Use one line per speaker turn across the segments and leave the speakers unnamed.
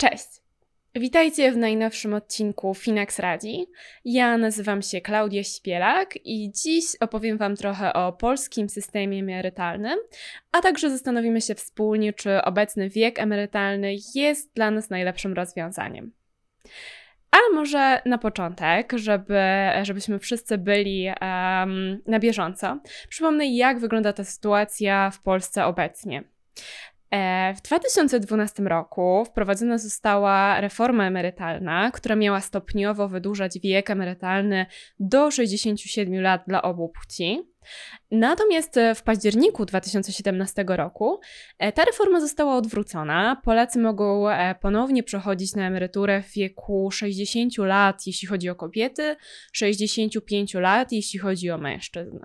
Cześć! Witajcie w najnowszym odcinku Finax Radzi. Ja nazywam się Klaudia Śpielak i dziś opowiem Wam trochę o polskim systemie emerytalnym, a także zastanowimy się wspólnie, czy obecny wiek emerytalny jest dla nas najlepszym rozwiązaniem. Ale może na początek, żeby, żebyśmy wszyscy byli um, na bieżąco, przypomnę, jak wygląda ta sytuacja w Polsce obecnie. E, w 2012 roku wprowadzona została reforma emerytalna, która miała stopniowo wydłużać wiek emerytalny do 67 lat dla obu płci. Natomiast w październiku 2017 roku e, ta reforma została odwrócona. Polacy mogą e, ponownie przechodzić na emeryturę w wieku 60 lat, jeśli chodzi o kobiety, 65 lat, jeśli chodzi o mężczyzn.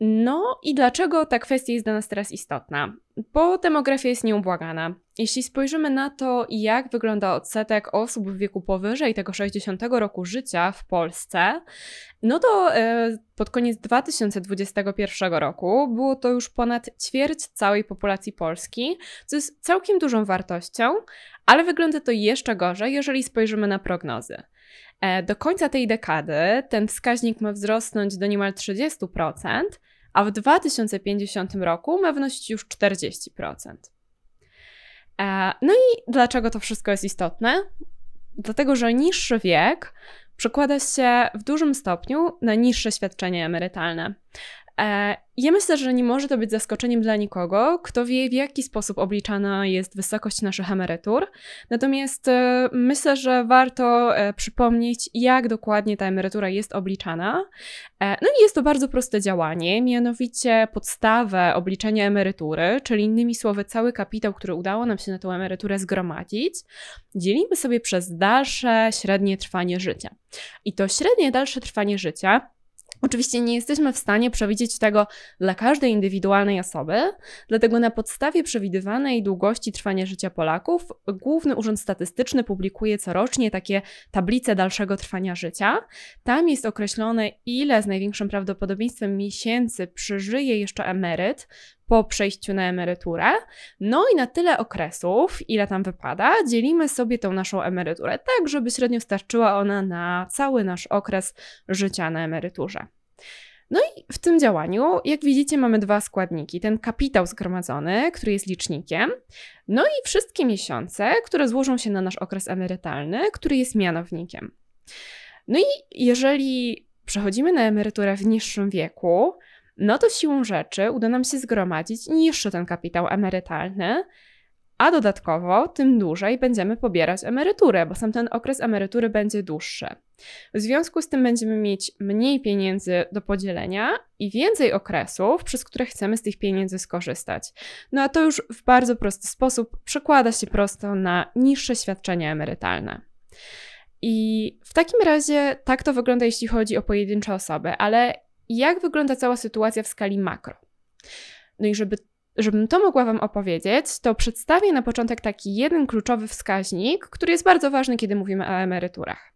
No i dlaczego ta kwestia jest dla nas teraz istotna? Bo demografia jest nieubłagana. Jeśli spojrzymy na to, jak wygląda odsetek osób w wieku powyżej tego 60 roku życia w Polsce, no to e, pod koniec 2021 roku było to już ponad ćwierć całej populacji Polski, co jest całkiem dużą wartością, ale wygląda to jeszcze gorzej, jeżeli spojrzymy na prognozy. E, do końca tej dekady ten wskaźnik ma wzrosnąć do niemal 30%, a w 2050 roku ma wynosić już 40%. E, no i dlaczego to wszystko jest istotne? Dlatego, że niższy wiek przekłada się w dużym stopniu na niższe świadczenia emerytalne. E, ja myślę, że nie może to być zaskoczeniem dla nikogo, kto wie, w jaki sposób obliczana jest wysokość naszych emerytur. Natomiast e, myślę, że warto e, przypomnieć, jak dokładnie ta emerytura jest obliczana. No i jest to bardzo proste działanie, mianowicie podstawę obliczenia emerytury, czyli innymi słowy, cały kapitał, który udało nam się na tę emeryturę zgromadzić, dzielimy sobie przez dalsze, średnie trwanie życia. I to średnie, dalsze trwanie życia Oczywiście nie jesteśmy w stanie przewidzieć tego dla każdej indywidualnej osoby, dlatego na podstawie przewidywanej długości trwania życia Polaków Główny Urząd Statystyczny publikuje corocznie takie tablice dalszego trwania życia. Tam jest określone, ile z największym prawdopodobieństwem miesięcy przeżyje jeszcze emeryt po przejściu na emeryturę. No i na tyle okresów, ile tam wypada, dzielimy sobie tą naszą emeryturę, tak żeby średnio starczyła ona na cały nasz okres życia na emeryturze. No i w tym działaniu, jak widzicie, mamy dwa składniki. Ten kapitał zgromadzony, który jest licznikiem, no i wszystkie miesiące, które złożą się na nasz okres emerytalny, który jest mianownikiem. No i jeżeli przechodzimy na emeryturę w niższym wieku, no to siłą rzeczy uda nam się zgromadzić niższy ten kapitał emerytalny, a dodatkowo tym dłużej będziemy pobierać emeryturę, bo sam ten okres emerytury będzie dłuższy. W związku z tym będziemy mieć mniej pieniędzy do podzielenia i więcej okresów, przez które chcemy z tych pieniędzy skorzystać. No a to już w bardzo prosty sposób przekłada się prosto na niższe świadczenia emerytalne. I w takim razie tak to wygląda, jeśli chodzi o pojedyncze osoby, ale jak wygląda cała sytuacja w skali makro? No i żeby Żebym to mogła Wam opowiedzieć, to przedstawię na początek taki jeden kluczowy wskaźnik, który jest bardzo ważny, kiedy mówimy o emeryturach.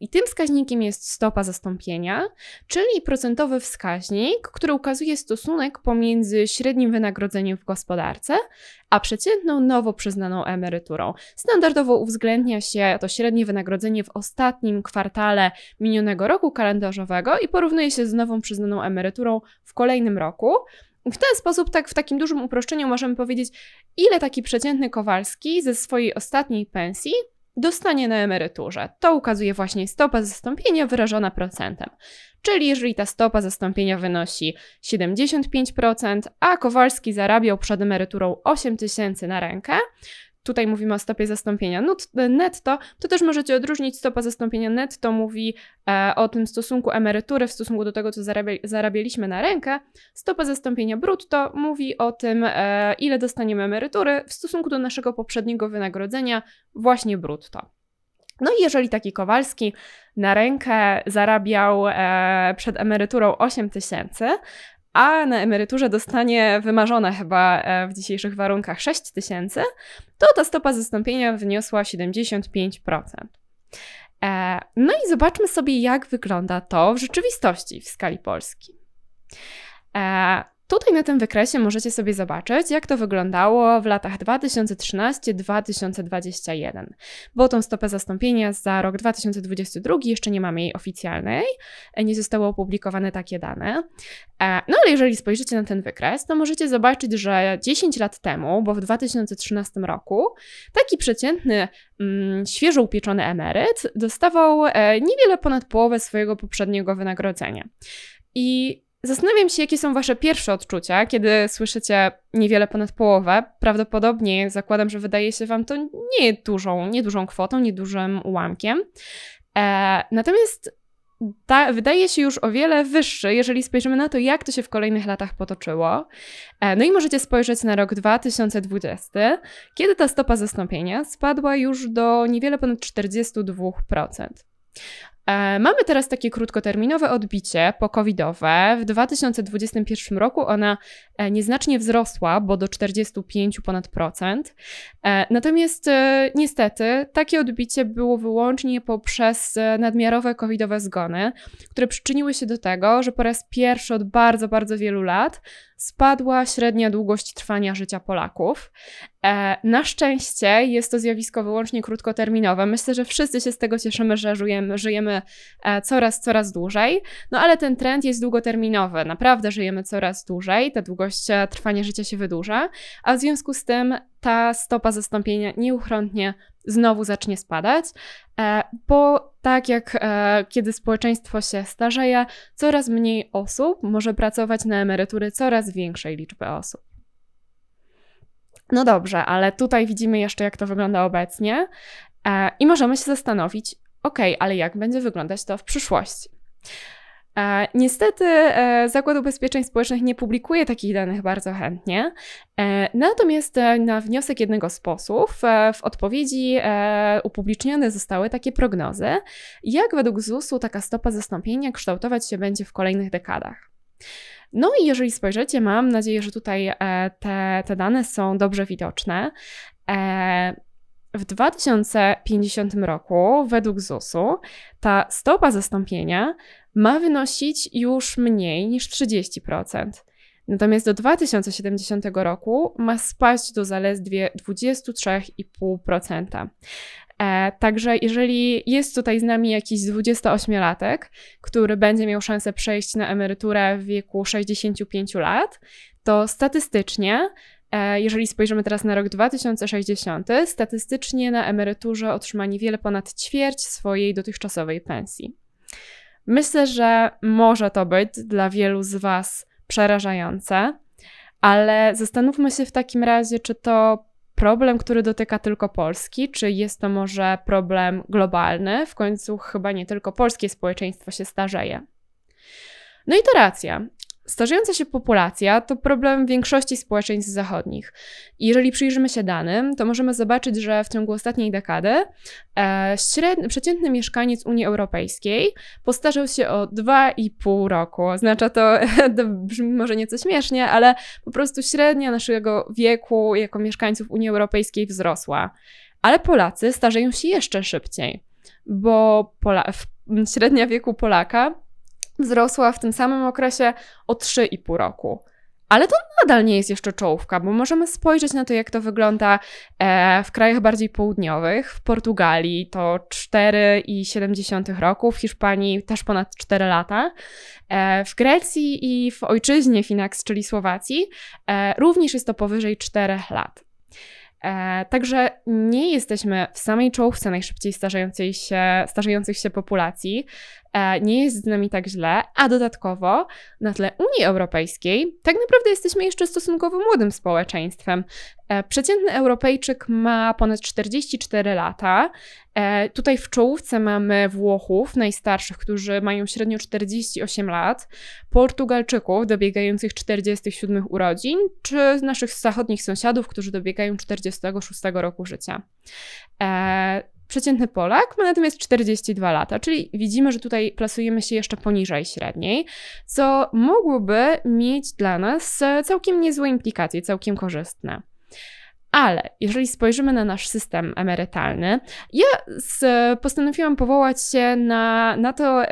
I tym wskaźnikiem jest stopa zastąpienia, czyli procentowy wskaźnik, który ukazuje stosunek pomiędzy średnim wynagrodzeniem w gospodarce, a przeciętną nowo przyznaną emeryturą. Standardowo uwzględnia się to średnie wynagrodzenie w ostatnim kwartale minionego roku kalendarzowego i porównuje się z nową przyznaną emeryturą w kolejnym roku. W ten sposób, tak w takim dużym uproszczeniu, możemy powiedzieć, ile taki przeciętny Kowalski ze swojej ostatniej pensji dostanie na emeryturze. To ukazuje właśnie stopa zastąpienia wyrażona procentem. Czyli jeżeli ta stopa zastąpienia wynosi 75%, a Kowalski zarabiał przed emeryturą 8 tysięcy na rękę, tutaj mówimy o stopie zastąpienia netto, to też możecie odróżnić stopa zastąpienia netto mówi e, o tym stosunku emerytury w stosunku do tego, co zarabialiśmy na rękę. Stopa zastąpienia brutto mówi o tym, e, ile dostaniemy emerytury w stosunku do naszego poprzedniego wynagrodzenia właśnie brutto. No i jeżeli taki Kowalski na rękę zarabiał e, przed emeryturą 8 tysięcy, a na emeryturze dostanie wymarzone chyba e, w dzisiejszych warunkach 6 tysięcy, to ta stopa zastąpienia wyniosła 75%. E, no i zobaczmy sobie, jak wygląda to w rzeczywistości w skali Polski. Tutaj na tym wykresie możecie sobie zobaczyć, jak to wyglądało w latach 2013-2021, bo tą stopę zastąpienia za rok 2022 jeszcze nie mamy jej oficjalnej, nie zostały opublikowane takie dane. E, no ale jeżeli spojrzycie na ten wykres, to możecie zobaczyć, że 10 lat temu, bo w 2013 roku, taki przeciętny, mm, świeżo upieczony emeryt dostawał e, niewiele ponad połowę swojego poprzedniego wynagrodzenia. I Zastanawiam się, jakie są Wasze pierwsze odczucia, kiedy słyszycie niewiele ponad połowę. Prawdopodobnie zakładam, że wydaje się Wam to nie dużą, nie dużą kwotą, nie dużym ułamkiem. E, natomiast ta, wydaje się już o wiele wyższy, jeżeli spojrzymy na to, jak to się w kolejnych latach potoczyło. E, no i możecie spojrzeć na rok 2020, kiedy ta stopa zastąpienia spadła już do niewiele ponad 42%. E, mamy teraz takie krótkoterminowe odbicie po-covidowe. W 2021 roku ona e, nieznacznie wzrosła, bo do 45 ponad procent. E, natomiast niestety takie odbicie było wyłącznie poprzez nadmiarowe covidowe zgony, które przyczyniły się do tego, że po raz pierwszy od bardzo, bardzo wielu lat spadła średnia długość trwania życia Polaków. E, na szczęście jest to zjawisko wyłącznie krótkoterminowe. Myślę, że wszyscy się z tego cieszymy, że żyjemy, żyjemy e, coraz, coraz dłużej. No ale ten trend jest długoterminowy. Naprawdę żyjemy coraz dłużej, ta długość e, trwania życia się wydłuża, a w związku z tym ta stopa zastąpienia nieuchronnie znowu zacznie spadać, e, bo tak jak e, kiedy społeczeństwo się starzeje, coraz mniej osób może pracować na emerytury coraz większej liczby osób. No dobrze, ale tutaj widzimy jeszcze, jak to wygląda obecnie e, i możemy się zastanowić, ok, ale jak będzie wyglądać to w przyszłości? E, niestety e, Zakład Ubezpieczeń Społecznych nie publikuje takich danych bardzo chętnie, e, natomiast na wniosek jednego z posłów w odpowiedzi upublicznione zostały takie prognozy, jak według ZUS-u taka stopa zastąpienia kształtować się będzie w kolejnych dekadach. No i jeżeli spojrzycie, mam nadzieję, że tutaj te, te dane są dobrze widoczne. W 2050 roku, według ZUS-u, ta stopa zastąpienia ma wynosić już mniej niż 30%. Natomiast do 2070 roku ma spaść do zaledwie 23,5%. E, także jeżeli jest tutaj z nami jakiś 28-latek, który będzie miał szansę przejść na emeryturę w wieku 65 lat, to statystycznie, e, jeżeli spojrzymy teraz na rok 2060, statystycznie na emeryturze otrzyma niewiele ponad ćwierć swojej dotychczasowej pensji. Myślę, że może to być dla wielu z Was przerażające, ale zastanówmy się w takim razie, czy to problem, który dotyka tylko Polski, czy jest to może problem globalny? W końcu chyba nie tylko polskie społeczeństwo się starzeje. No i to racja. Starzejąca się populacja to problem większości społeczeństw zachodnich. I jeżeli przyjrzymy się danym, to możemy zobaczyć, że w ciągu ostatniej dekady e, średni, przeciętny mieszkaniec Unii Europejskiej postarzał się o 2,5 roku. Oznacza to, to brzmi może nieco śmiesznie, ale po prostu średnia naszego wieku jako mieszkańców Unii Europejskiej wzrosła. Ale Polacy starzeją się jeszcze szybciej, bo Pola średnia wieku Polaka wzrosła w tym samym okresie o 3,5 roku. Ale to nadal nie jest jeszcze czołówka, bo możemy spojrzeć na to, jak to wygląda e, w krajach bardziej południowych. W Portugalii to 4,7 roku, w Hiszpanii też ponad 4 lata. E, w Grecji i w ojczyźnie Finax, czyli Słowacji, e, również jest to powyżej 4 lat. Także nie jesteśmy w samej czołówce najszybciej starzejącej się, starzejących się populacji. E, nie jest z nami tak źle, a dodatkowo na tle Unii Europejskiej tak naprawdę jesteśmy jeszcze stosunkowo młodym społeczeństwem. E, przeciętny Europejczyk ma ponad 44 lata. E, tutaj w czołówce mamy Włochów, najstarszych, którzy mają średnio 48 lat, Portugalczyków dobiegających 47 urodzin, czy naszych zachodnich sąsiadów, którzy dobiegają 46 roku życia. Przeciętny Polak ma natomiast 42 lata, czyli widzimy, że tutaj plasujemy się jeszcze poniżej średniej, co mogłoby mieć dla nas całkiem niezłe implikacje, całkiem korzystne. Ale jeżeli spojrzymy na nasz system emerytalny, ja z, postanowiłam powołać się na, na to,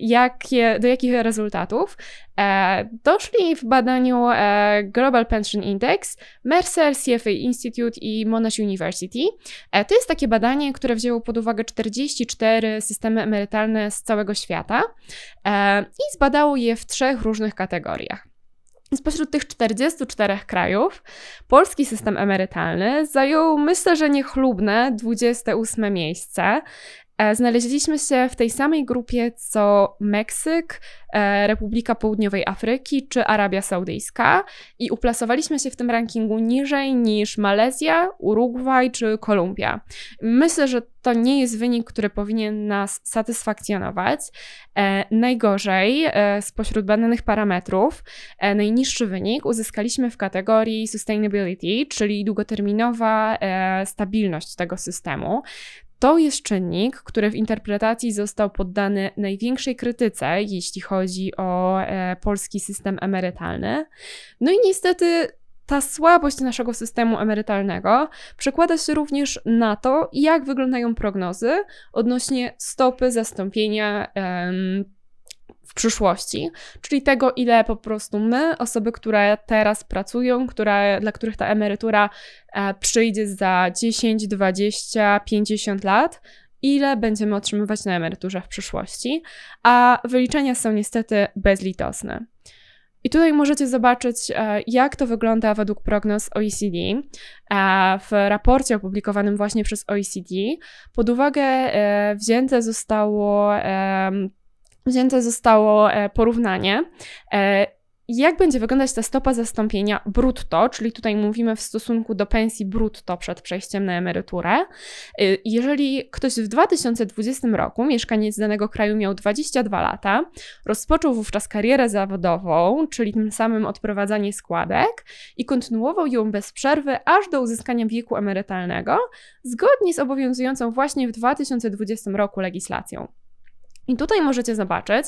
jakie, do jakich rezultatów e, doszli w badaniu e, Global Pension Index, Mercer, CFA Institute i Monash University. E, to jest takie badanie, które wzięło pod uwagę 44 systemy emerytalne z całego świata e, i zbadało je w trzech różnych kategoriach. Spośród tych 44 krajów polski system emerytalny zajął, myślę, że niechlubne 28 miejsce. E, znaleźliśmy się w tej samej grupie co Meksyk, e, Republika Południowej Afryki czy Arabia Saudyjska i uplasowaliśmy się w tym rankingu niżej niż Malezja, Urugwaj czy Kolumbia. Myślę, że to nie jest wynik, który powinien nas satysfakcjonować. E, najgorzej spośród badanych parametrów, najniższy wynik uzyskaliśmy w kategorii sustainability, czyli długoterminowa stabilność tego systemu. To jest czynnik, który w interpretacji został poddany największej krytyce, jeśli chodzi o e, polski system emerytalny. No i niestety ta słabość naszego systemu emerytalnego przekłada się również na to, jak wyglądają prognozy odnośnie stopy zastąpienia w przyszłości, czyli tego, ile po prostu my, osoby, które teraz pracują, które, dla których ta emerytura e, przyjdzie za 10, 20, 50 lat, ile będziemy otrzymywać na emeryturze w przyszłości, a wyliczenia są niestety bezlitosne. I tutaj możecie zobaczyć, e, jak to wygląda według prognoz OECD. E, w raporcie opublikowanym właśnie przez OECD pod uwagę e, wzięte zostało wzięte zostało e, porównanie e, jak będzie wyglądać ta stopa zastąpienia brutto, czyli tutaj mówimy w stosunku do pensji brutto przed przejściem na emeryturę. Y, jeżeli ktoś w 2020 roku, mieszkaniec danego kraju miał 22 lata, rozpoczął wówczas karierę zawodową, czyli tym samym odprowadzanie składek i kontynuował ją bez przerwy aż do uzyskania wieku emerytalnego, zgodnie z obowiązującą właśnie w 2020 roku legislacją. I tutaj możecie zobaczyć,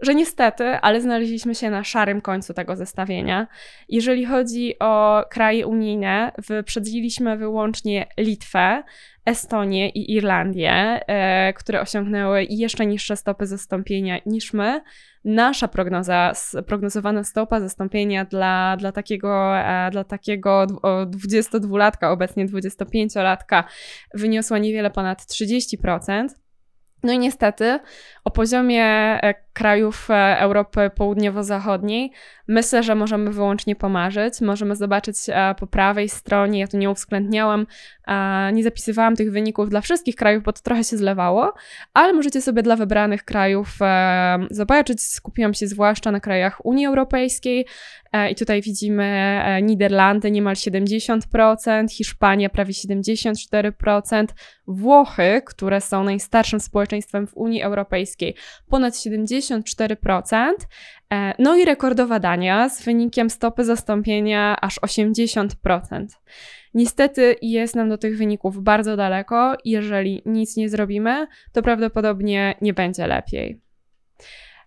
że niestety, ale znaleźliśmy się na szarym końcu tego zestawienia. Jeżeli chodzi o kraje unijne, wyprzedziliśmy wyłącznie Litwę, Estonię i Irlandię, e, które osiągnęły jeszcze niższe stopy zastąpienia niż my. Nasza prognoza, prognozowana stopa zastąpienia dla, dla takiego, e, dla takiego 22-latka, obecnie 25-latka, wyniosła niewiele ponad 30%. No i niestety o poziomie e, krajów e, Europy Południowo-Zachodniej, myślę, że możemy wyłącznie pomarzyć. Możemy zobaczyć e, po prawej stronie, ja tu nie uwzględniałam, e, nie zapisywałam tych wyników dla wszystkich krajów, bo to trochę się zlewało, ale możecie sobie dla wybranych krajów zobaczyć. Skupiłam się zwłaszcza na krajach Unii Europejskiej i tutaj widzimy Niderlandy niemal 70%, Hiszpania prawie 74%, Włochy, które są najstarszym społeczeństwem w Unii Europejskiej, ponad 70%, 64%. E, no i rekordowa Dania z wynikiem stopy zastąpienia aż 80%. Niestety jest nam do tych wyników bardzo daleko. Jeżeli nic nie zrobimy, to prawdopodobnie nie będzie lepiej.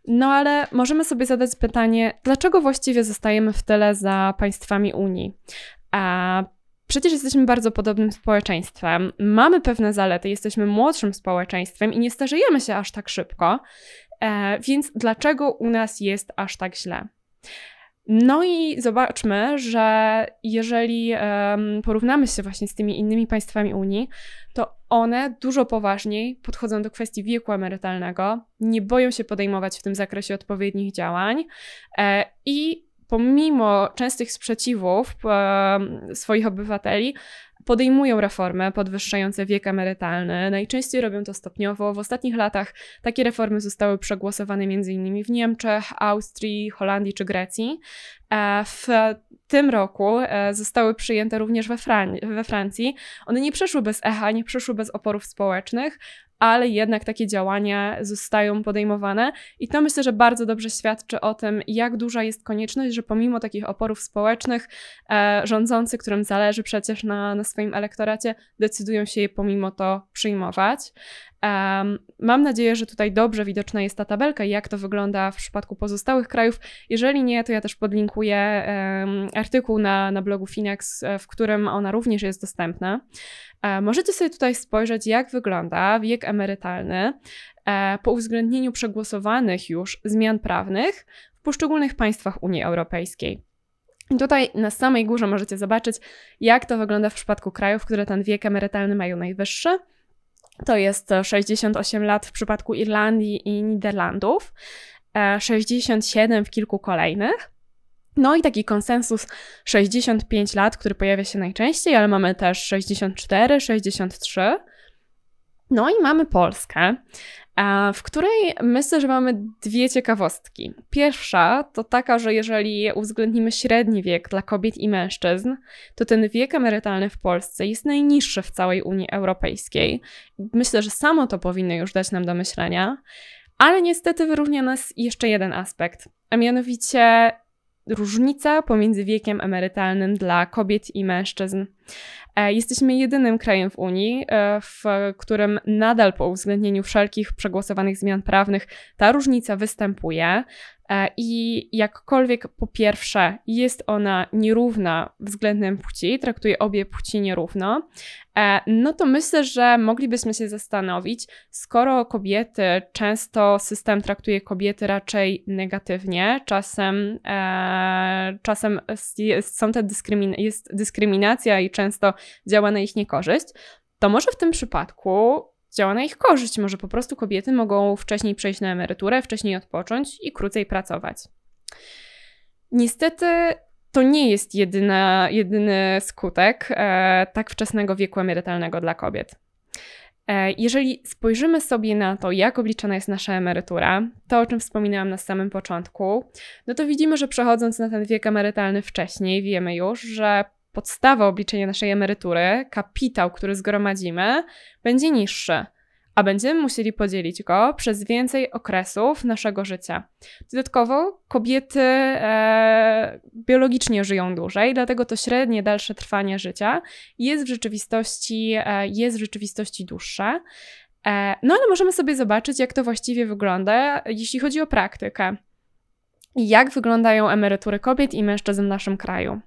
No ale możemy sobie zadać pytanie, dlaczego właściwie zostajemy w tyle za państwami Unii? A Przecież jesteśmy bardzo podobnym społeczeństwem, mamy pewne zalety, jesteśmy młodszym społeczeństwem i nie starzejemy się aż tak szybko, e, więc dlaczego u nas jest aż tak źle? No i zobaczmy, że jeżeli porównamy się właśnie z tymi innymi państwami Unii, to one dużo poważniej podchodzą do kwestii wieku emerytalnego, nie boją się podejmować w tym zakresie odpowiednich działań e, i pomimo częstych sprzeciwów e, swoich obywateli, podejmują reformy podwyższające wiek emerytalny. Najczęściej robią to stopniowo. W ostatnich latach takie reformy zostały przegłosowane m.in. w Niemczech, Austrii, Holandii czy Grecji. E, w tym roku e, zostały przyjęte również we, Fran we Francji. One nie przeszły bez echa, nie przeszły bez oporów społecznych, ale jednak takie działania zostają podejmowane i to myślę, że bardzo dobrze świadczy o tym, jak duża jest konieczność, że pomimo takich oporów społecznych e, rządzący, którym zależy przecież na, na swoim elektoracie, decydują się je pomimo to przyjmować. Um, mam nadzieję, że tutaj dobrze widoczna jest ta tabelka i jak to wygląda w przypadku pozostałych krajów. Jeżeli nie, to ja też podlinkuję um, artykuł na, na blogu Finex, e, w którym ona również jest dostępna. E, możecie sobie tutaj spojrzeć, jak wygląda wiek emerytalny e, po uwzględnieniu przegłosowanych już zmian prawnych w poszczególnych państwach Unii Europejskiej. I tutaj na samej górze możecie zobaczyć, jak to wygląda w przypadku krajów, które ten wiek emerytalny mają najwyższy. To jest 68 lat w przypadku Irlandii i Niderlandów, 67 e, w kilku kolejnych. No i taki konsensus 65 lat, który pojawia się najczęściej, ale mamy też 64, 63. No i mamy Polskę, w której myślę, że mamy dwie ciekawostki. Pierwsza to taka, że jeżeli uwzględnimy średni wiek dla kobiet i mężczyzn, to ten wiek emerytalny w Polsce jest najniższy w całej Unii Europejskiej. Myślę, że samo to powinno już dać nam do myślenia. Ale niestety wyróżnia nas jeszcze jeden aspekt, a mianowicie różnica pomiędzy wiekiem emerytalnym dla kobiet i mężczyzn. E, jesteśmy jedynym krajem w Unii, e, w którym nadal po uwzględnieniu wszelkich przegłosowanych zmian prawnych ta różnica występuje. E, I jakkolwiek po pierwsze jest ona nierówna względem płci, traktuje obie płci nierówno, e, no to myślę, że moglibyśmy się zastanowić, skoro kobiety, często system traktuje kobiety raczej negatywnie, czasem, e, czasem są te dyskrymin jest dyskryminacja i często działa na ich niekorzyść, to może w tym przypadku działa na ich korzyść. Może po prostu kobiety mogą wcześniej przejść na emeryturę, wcześniej odpocząć i krócej pracować. Niestety to nie jest jedyna, jedyny skutek e, tak wczesnego wieku emerytalnego dla kobiet. E, jeżeli spojrzymy sobie na to, jak obliczana jest nasza emerytura, to o czym wspominałam na samym początku, no to widzimy, że przechodząc na ten wiek emerytalny wcześniej, wiemy już, że podstawa obliczenia naszej emerytury, kapitał, który zgromadzimy, będzie niższy, a będziemy musieli podzielić go przez więcej okresów naszego życia. Dodatkowo kobiety e, biologicznie żyją dłużej, dlatego to średnie dalsze trwanie życia jest w rzeczywistości, e, jest w rzeczywistości dłuższe. E, no ale możemy sobie zobaczyć, jak to właściwie wygląda, jeśli chodzi o praktykę. Jak wyglądają emerytury kobiet i mężczyzn w naszym kraju.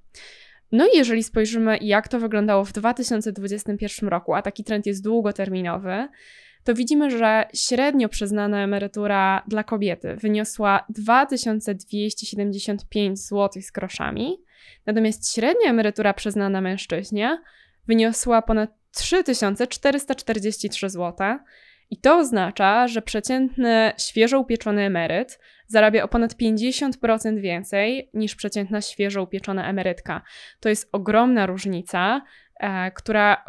No i jeżeli spojrzymy, jak to wyglądało w 2021 roku, a taki trend jest długoterminowy, to widzimy, że średnio przyznana emerytura dla kobiety wyniosła 2275 zł z groszami, natomiast średnia emerytura przyznana mężczyźnie wyniosła ponad 3443 zł. I to oznacza, że przeciętny świeżo upieczony emeryt zarabia o ponad 50% więcej niż przeciętna świeżo upieczona emerytka. To jest ogromna różnica, e, która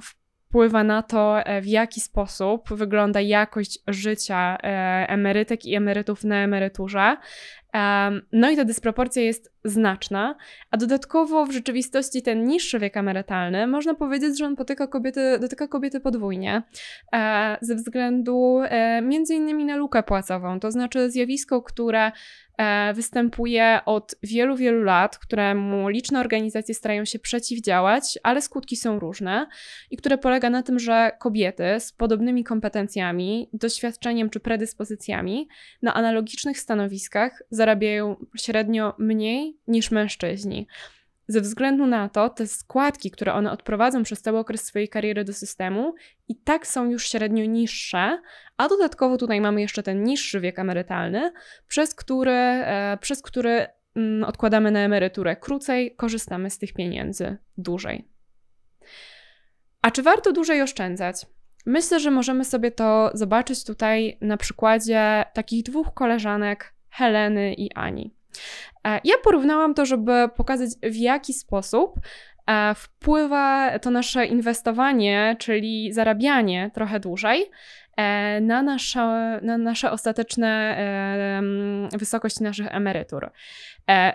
wpływa na to, e, w jaki sposób wygląda jakość życia e, emerytek i emerytów na emeryturze. No i ta dysproporcja jest znaczna, a dodatkowo w rzeczywistości ten niższy wiek emerytalny, można powiedzieć, że on dotyka kobiety, dotyka kobiety podwójnie, e, ze względu między innymi na lukę płacową, to znaczy zjawisko, które E, występuje od wielu, wielu lat, któremu liczne organizacje starają się przeciwdziałać, ale skutki są różne i które polega na tym, że kobiety z podobnymi kompetencjami, doświadczeniem czy predyspozycjami na analogicznych stanowiskach zarabiają średnio mniej niż mężczyźni. Ze względu na to, te składki, które one odprowadzą przez cały okres swojej kariery do systemu, i tak są już średnio niższe, a dodatkowo tutaj mamy jeszcze ten niższy wiek emerytalny, przez który, e, przez który mm, odkładamy na emeryturę krócej, korzystamy z tych pieniędzy dłużej. A czy warto dłużej oszczędzać? Myślę, że możemy sobie to zobaczyć tutaj na przykładzie takich dwóch koleżanek, Heleny i Ani. E, ja porównałam to, żeby pokazać, w jaki sposób e, wpływa to nasze inwestowanie, czyli zarabianie trochę dłużej na nasze, na nasze ostateczne wysokość naszych emerytur.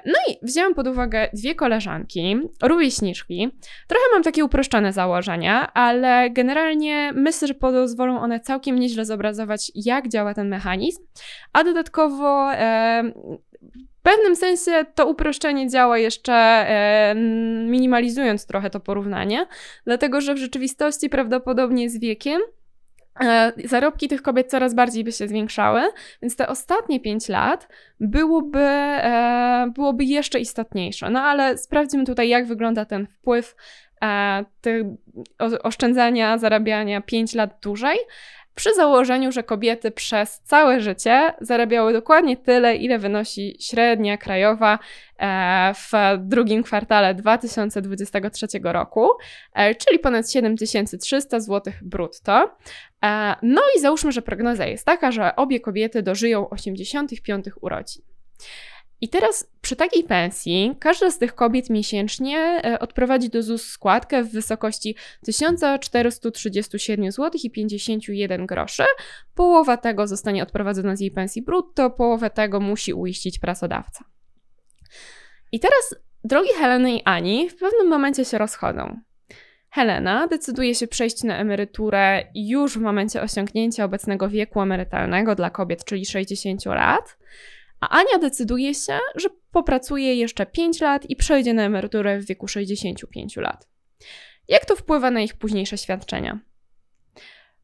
No i wzięłam pod uwagę dwie koleżanki, rówieśniczki. Trochę mam takie uproszczone założenia, ale generalnie myślę, że pozwolą one całkiem nieźle zobrazować, jak działa ten mechanizm, a dodatkowo pewnym sensie to uproszczenie działa jeszcze e, minimalizując trochę to porównanie, dlatego że w rzeczywistości prawdopodobnie z wiekiem e, zarobki tych kobiet coraz bardziej by się zwiększały, więc te ostatnie 5 lat byłoby, e, byłoby jeszcze istotniejsze. No ale sprawdźmy tutaj, jak wygląda ten wpływ e, tych oszczędzania, zarabiania 5 lat dłużej. Przy założeniu, że kobiety przez całe życie zarabiały dokładnie tyle, ile wynosi średnia krajowa e, w drugim kwartale 2023 roku, e, czyli ponad 7300 zł brutto. E, no i załóżmy, że prognoza jest taka, że obie kobiety dożyją 85 urodzin. I teraz przy takiej pensji każda z tych kobiet miesięcznie e, odprowadzi do ZUS składkę w wysokości 1437 zł i 51 groszy. Połowa tego zostanie odprowadzona z jej pensji brutto, połowę tego musi uiścić pracodawca. I teraz drogi Heleny i Ani w pewnym momencie się rozchodzą. Helena decyduje się przejść na emeryturę już w momencie osiągnięcia obecnego wieku emerytalnego dla kobiet, czyli 60 lat. A Ania decyduje się, że popracuje jeszcze 5 lat i przejdzie na emeryturę w wieku 65 lat. Jak to wpływa na ich późniejsze świadczenia?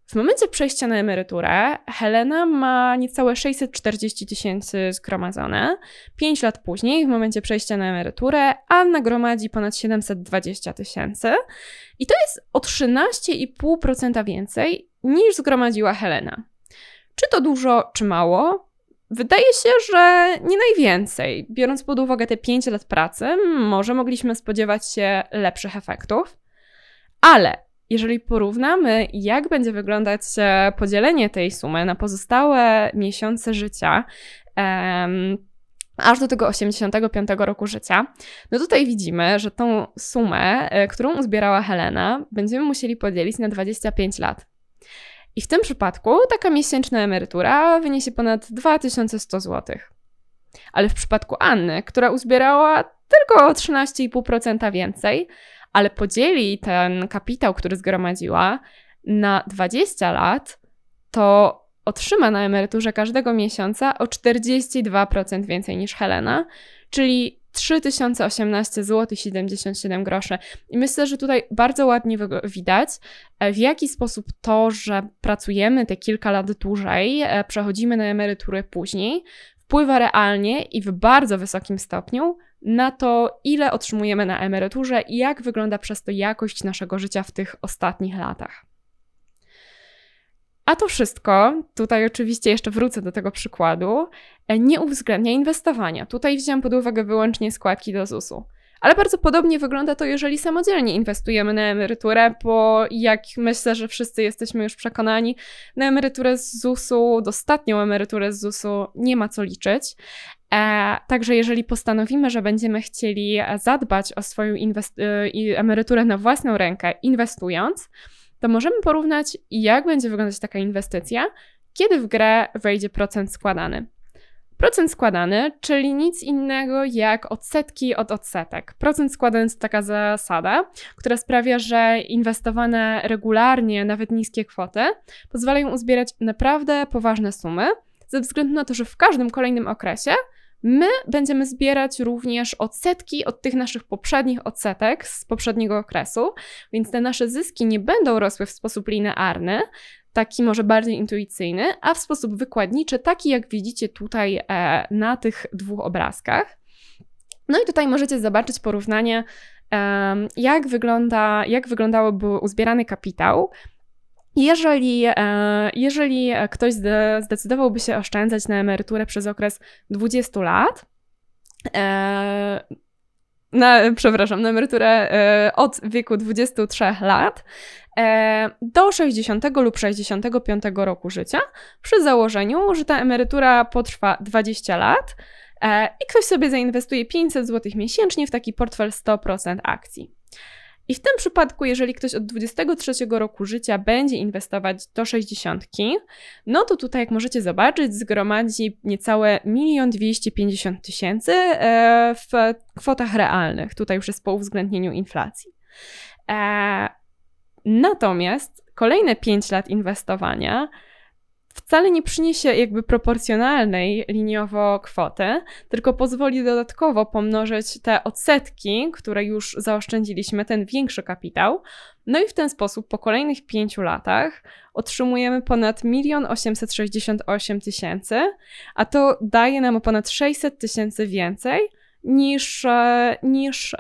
W momencie przejścia na emeryturę Helena ma niecałe 640 tysięcy zgromadzone. 5 lat później, w momencie przejścia na emeryturę, Anna gromadzi ponad 720 tysięcy. I to jest o 13,5% więcej niż zgromadziła Helena. Czy to dużo, czy mało? Wydaje się, że nie najwięcej. Biorąc pod uwagę te 5 lat pracy, może mogliśmy spodziewać się lepszych efektów. Ale jeżeli porównamy, jak będzie wyglądać e, podzielenie tej sumy na pozostałe miesiące życia, um, aż do tego 85 roku życia, no tutaj widzimy, że tą sumę, e, którą uzbierała Helena, będziemy musieli podzielić na 25 lat. I w tym przypadku taka miesięczna emerytura wyniesie ponad 2100 zł. Ale w przypadku Anny, która uzbierała tylko o 13,5% więcej, ale podzieli ten kapitał, który zgromadziła, na 20 lat, to otrzyma na emeryturze każdego miesiąca o 42% więcej niż Helena, czyli 3018 zł 77 groszy. I myślę, że tutaj bardzo ładnie widać, e, w jaki sposób to, że pracujemy te kilka lat dłużej, e, przechodzimy na emeryturę później, wpływa realnie i w bardzo wysokim stopniu na to, ile otrzymujemy na emeryturze i jak wygląda przez to jakość naszego życia w tych ostatnich latach. A to wszystko, tutaj oczywiście jeszcze wrócę do tego przykładu, e, nie uwzględnia inwestowania. Tutaj wziąłem pod uwagę wyłącznie składki do ZUS-u. Ale bardzo podobnie wygląda to, jeżeli samodzielnie inwestujemy na emeryturę, bo jak myślę, że wszyscy jesteśmy już przekonani, na emeryturę z ZUS-u, dostatnią emeryturę z ZUS-u nie ma co liczyć. E, także jeżeli postanowimy, że będziemy chcieli zadbać o swoją e, emeryturę na własną rękę, inwestując, to możemy porównać, jak będzie wyglądać taka inwestycja, kiedy w grę wejdzie procent składany. Procent składany, czyli nic innego jak odsetki od odsetek. Procent składany to taka zasada, która sprawia, że inwestowane regularnie, nawet niskie kwoty, pozwalają uzbierać naprawdę poważne sumy, ze względu na to, że w każdym kolejnym okresie My będziemy zbierać również odsetki od tych naszych poprzednich odsetek z poprzedniego okresu, więc te nasze zyski nie będą rosły w sposób linearny, taki może bardziej intuicyjny, a w sposób wykładniczy, taki jak widzicie tutaj e, na tych dwóch obrazkach. No i tutaj możecie zobaczyć porównanie, e, jak, wygląda, jak wyglądałoby uzbierany kapitał jeżeli, e, jeżeli ktoś zdecydowałby się oszczędzać na emeryturę przez okres 20 lat, e, na, przepraszam, na emeryturę e, od wieku 23 lat do 60 lub 65 roku życia, przy założeniu, że ta emerytura potrwa 20 lat i ktoś sobie zainwestuje 500 zł miesięcznie w taki portfel 100% akcji. I w tym przypadku, jeżeli ktoś od 23 roku życia będzie inwestować do 60, no to tutaj, jak możecie zobaczyć, zgromadzi niecałe 1 250 tysięcy e, w kwotach realnych. Tutaj już jest po uwzględnieniu inflacji. E, natomiast kolejne 5 lat inwestowania wcale nie przyniesie jakby proporcjonalnej liniowo kwoty, tylko pozwoli dodatkowo pomnożyć te odsetki, które już zaoszczędziliśmy, ten większy kapitał. No i w ten sposób po kolejnych pięciu latach otrzymujemy ponad 1 868 tysięcy, a to daje nam o ponad 600 tysięcy więcej niż, e, niż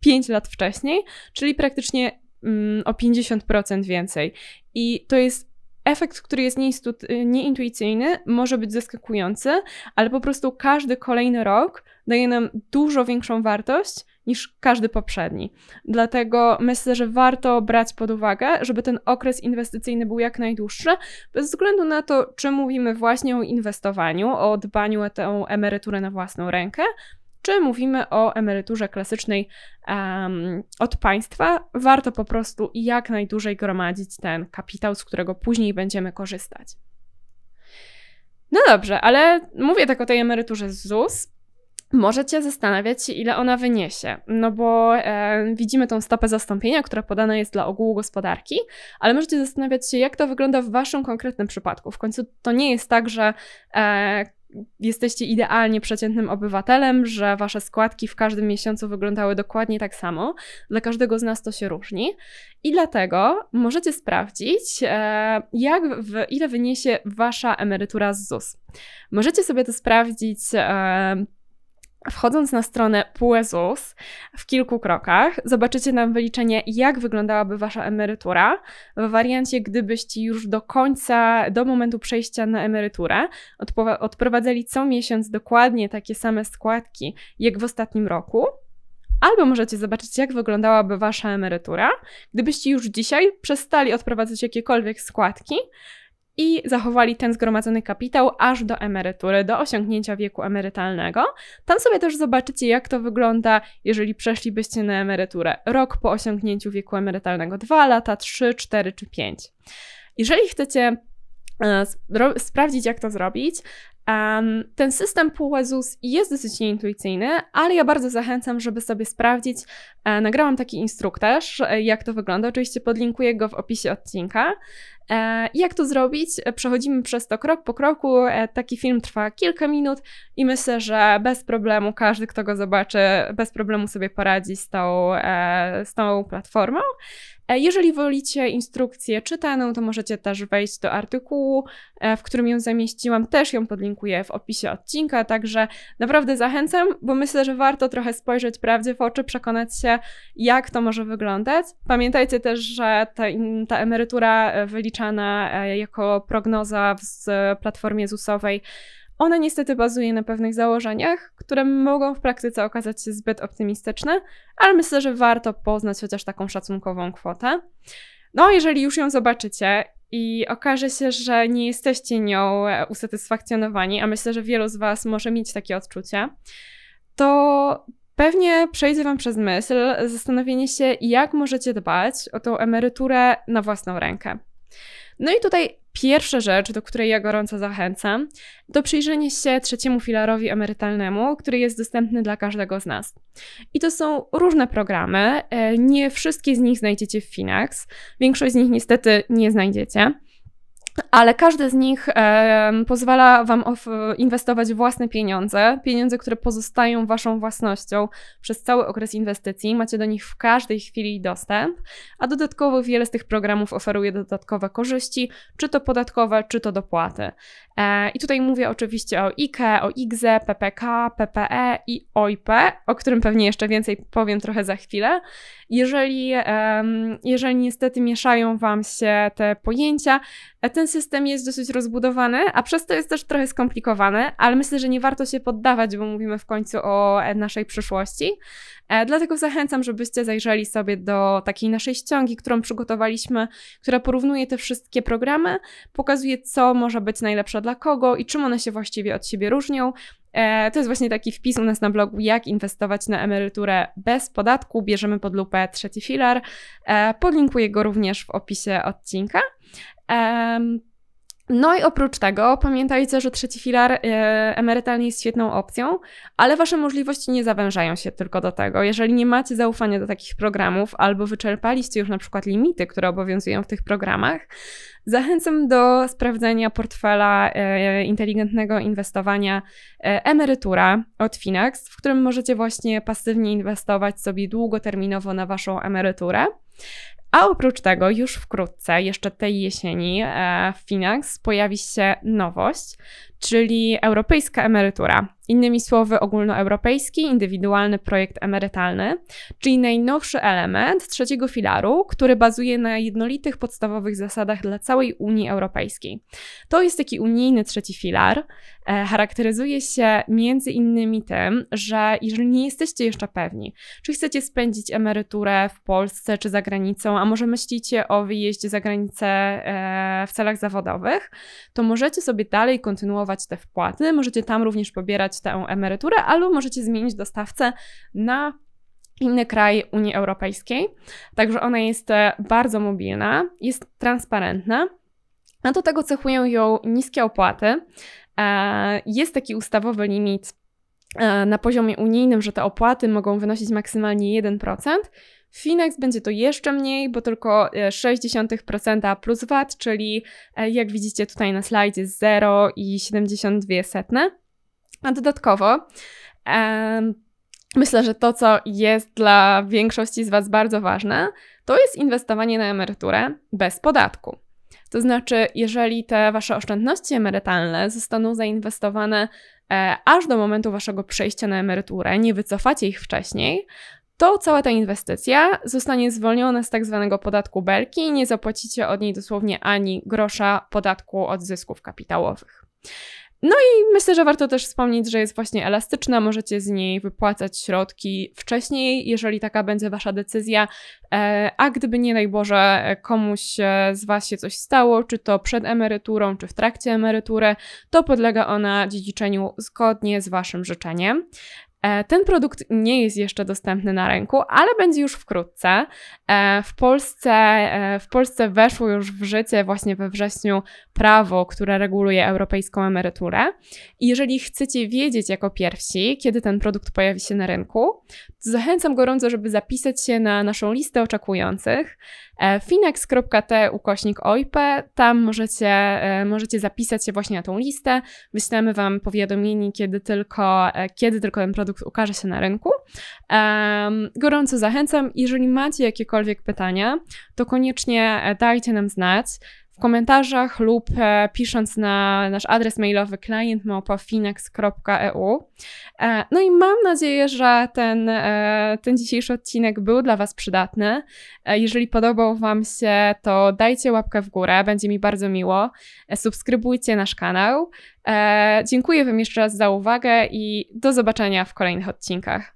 5 e, lat wcześniej, czyli praktycznie mm, o 50% więcej. I to jest efekt, który jest nieinstu- nieintuicyjny, może być zaskakujący, ale po prostu każdy kolejny rok daje nam dużo większą wartość niż każdy poprzedni. Dlatego myślę, że warto brać pod uwagę, żeby ten okres inwestycyjny był jak najdłuższy, bez względu na to, czy mówimy właśnie o inwestowaniu, o dbaniu o tę emeryturę na własną rękę, czy mówimy o emeryturze klasycznej um, od państwa, warto po prostu jak najdłużej gromadzić ten kapitał, z którego później będziemy korzystać. No dobrze, ale mówię tak o tej emeryturze z ZUS. Możecie zastanawiać się, ile ona wyniesie, no bo e, widzimy tą stopę zastąpienia, która podana jest dla ogółu gospodarki, ale możecie zastanawiać się, jak to wygląda w Waszym konkretnym przypadku. W końcu to nie jest tak, że e, jesteście idealnie przeciętnym obywatelem, że wasze składki w każdym miesiącu wyglądały dokładnie tak samo. Dla każdego z nas to się różni. I dlatego możecie sprawdzić, e, jak, w, ile wyniesie wasza emerytura z ZUS. Możecie sobie to sprawdzić e, Wchodząc na stronę PUEZUS w kilku krokach, zobaczycie nam wyliczenie, jak wyglądałaby Wasza emerytura w wariancie, gdybyście już do końca, do momentu przejścia na emeryturę odprowadzali co miesiąc dokładnie takie same składki, jak w ostatnim roku. Albo możecie zobaczyć, jak wyglądałaby Wasza emerytura, gdybyście już dzisiaj przestali odprowadzać jakiekolwiek składki, i zachowali ten zgromadzony kapitał aż do emerytury, do osiągnięcia wieku emerytalnego. Tam sobie też zobaczycie, jak to wygląda, jeżeli przeszlibyście na emeryturę rok po osiągnięciu wieku emerytalnego, dwa lata, trzy, cztery czy pięć. Jeżeli chcecie e, sprawdzić, jak to zrobić, Um, ten system PUEZUS jest dosyć nieintuicyjny, ale ja bardzo zachęcam, żeby sobie sprawdzić. E, nagrałam taki instruktaż, e, jak to wygląda. Oczywiście podlinkuję go w opisie odcinka. E, jak to zrobić? Przechodzimy przez to krok po kroku. E, taki film trwa kilka minut i myślę, że bez problemu każdy, kto go zobaczy, bez problemu sobie poradzi z tą, e, z tą platformą. Jeżeli wolicie instrukcję czytaną, to możecie też wejść do artykułu, w którym ją zamieściłam. Też ją podlinkuję w opisie odcinka, także naprawdę zachęcam, bo myślę, że warto trochę spojrzeć prawdzie w oczy, przekonać się, jak to może wyglądać. Pamiętajcie też, że ta, ta emerytura wylicza wyliczana e, jako prognoza w platformie ZUS-owej, ona niestety bazuje na pewnych założeniach, które mogą w praktyce okazać się zbyt optymistyczne, ale myślę, że warto poznać chociaż taką szacunkową kwotę. No, jeżeli już ją zobaczycie i okaże się, że nie jesteście nią e, usatysfakcjonowani, a myślę, że wielu z Was może mieć takie odczucie, to pewnie przejdzie Wam przez myśl zastanowienie się, jak możecie dbać o tą emeryturę na własną rękę. No i tutaj pierwsza rzecz, do której ja gorąco zachęcam, to przyjrzenie się trzeciemu filarowi emerytalnemu, który jest dostępny dla każdego z nas. I to są różne programy. E, nie wszystkie z nich znajdziecie w Finax. Większość z nich niestety nie znajdziecie ale każdy z nich e, pozwala Wam inwestować własne pieniądze, pieniądze, które pozostają Waszą własnością przez cały okres inwestycji. Macie do nich w każdej chwili dostęp, a dodatkowo wiele z tych programów oferuje dodatkowe korzyści, czy to podatkowe, czy to dopłaty. E, I tutaj mówię oczywiście o IKE, o IGZE, PPK, PPE i OIP, o którym pewnie jeszcze więcej powiem trochę za chwilę. Jeżeli, jeżeli niestety mieszają Wam się te pojęcia, e, ten system jest dosyć rozbudowany, a przez to jest też trochę skomplikowany, ale myślę, że nie warto się poddawać, bo mówimy w końcu o e, naszej przyszłości. E, dlatego zachęcam, żebyście zajrzeli sobie do takiej naszej ściągi, którą przygotowaliśmy, która porównuje te wszystkie programy, pokazuje, co może być najlepsze dla kogo i czym one się właściwie od siebie różnią. E, to jest właśnie taki wpis u nas na blogu, jak inwestować na emeryturę bez podatku. Bierzemy pod lupę trzeci filar. Podlinkuję go również w opisie odcinka. No i oprócz tego pamiętajcie, że trzeci filar e, emerytalny jest świetną opcją, ale wasze możliwości nie zawężają się tylko do tego. Jeżeli nie macie zaufania do takich programów albo wyczerpaliście już na przykład limity, które obowiązują w tych programach, zachęcam do sprawdzenia portfela e, inteligentnego inwestowania e, emerytura od Finax, w którym możecie właśnie pasywnie inwestować sobie długoterminowo na waszą emeryturę. A oprócz tego, już wkrótce, jeszcze tej jesieni, e, w Finax pojawi się nowość, czyli europejska emerytura. Innymi słowy, ogólnoeuropejski, indywidualny projekt emerytalny, czyli najnowszy element trzeciego filaru, który bazuje na jednolitych podstawowych zasadach dla całej Unii Europejskiej. To jest taki unijny trzeci filar. E, charakteryzuje się między innymi tym, że jeżeli nie jesteście jeszcze pewni, czy chcecie spędzić emeryturę w Polsce czy za granicą, a może myślicie o wyjeździe za granicę e, w celach zawodowych, to możecie sobie dalej kontynuować te wpłaty, możecie tam również pobierać tę emeryturę, albo możecie zmienić dostawcę na inny kraj Unii Europejskiej. Także ona jest e, bardzo mobilna, jest transparentna. A do tego cechują ją niskie opłaty. E, jest taki ustawowy limit e, na poziomie unijnym, że te opłaty mogą wynosić maksymalnie 1%. Finex będzie to jeszcze mniej, bo tylko 0,6% plus VAT, czyli jak widzicie tutaj na slajdzie 0,72. A dodatkowo myślę, że to, co jest dla większości z Was bardzo ważne, to jest inwestowanie na emeryturę bez podatku. To znaczy, jeżeli te Wasze oszczędności emerytalne zostaną zainwestowane e, aż do momentu Waszego przejścia na emeryturę, nie wycofacie ich wcześniej, to cała ta inwestycja zostanie zwolniona z tak zwanego podatku belki i nie zapłacicie od niej dosłownie ani grosza podatku od zysków kapitałowych. No i myślę, że warto też wspomnieć, że jest właśnie elastyczna, możecie z niej wypłacać środki wcześniej, jeżeli taka będzie wasza decyzja, e, a gdyby nie daj Boże komuś e, z was się coś stało, czy to przed emeryturą, czy w trakcie emerytury, to podlega ona dziedziczeniu zgodnie z waszym życzeniem. E, ten produkt nie jest jeszcze dostępny na rynku, ale będzie już wkrótce. E, w Polsce, e, w Polsce weszło już w życie właśnie we wrześniu prawo, które reguluje europejską emeryturę. I jeżeli chcecie wiedzieć jako pierwsi, kiedy ten produkt pojawi się na rynku, to zachęcam gorąco, żeby zapisać się na naszą listę oczekujących. Finex.t ukośnik OIP, tam możecie, możecie zapisać się właśnie na tą listę. Wyślemy Wam powiadomienie, kiedy tylko, kiedy tylko ten produkt ukaże się na rynku. Gorąco zachęcam. Jeżeli macie jakiekolwiek pytania, to koniecznie e, dajcie nam znać w komentarzach lub e, pisząc na nasz adres mailowy clientmałpa.finex.eu. E, no i mam nadzieję, że ten, e, ten dzisiejszy odcinek był dla Was przydatny. Jeżeli podobał Wam się, to dajcie łapkę w górę, będzie mi bardzo miło. Subskrybujcie nasz kanał. Dziękuję Wam jeszcze raz za uwagę i do zobaczenia w kolejnych odcinkach.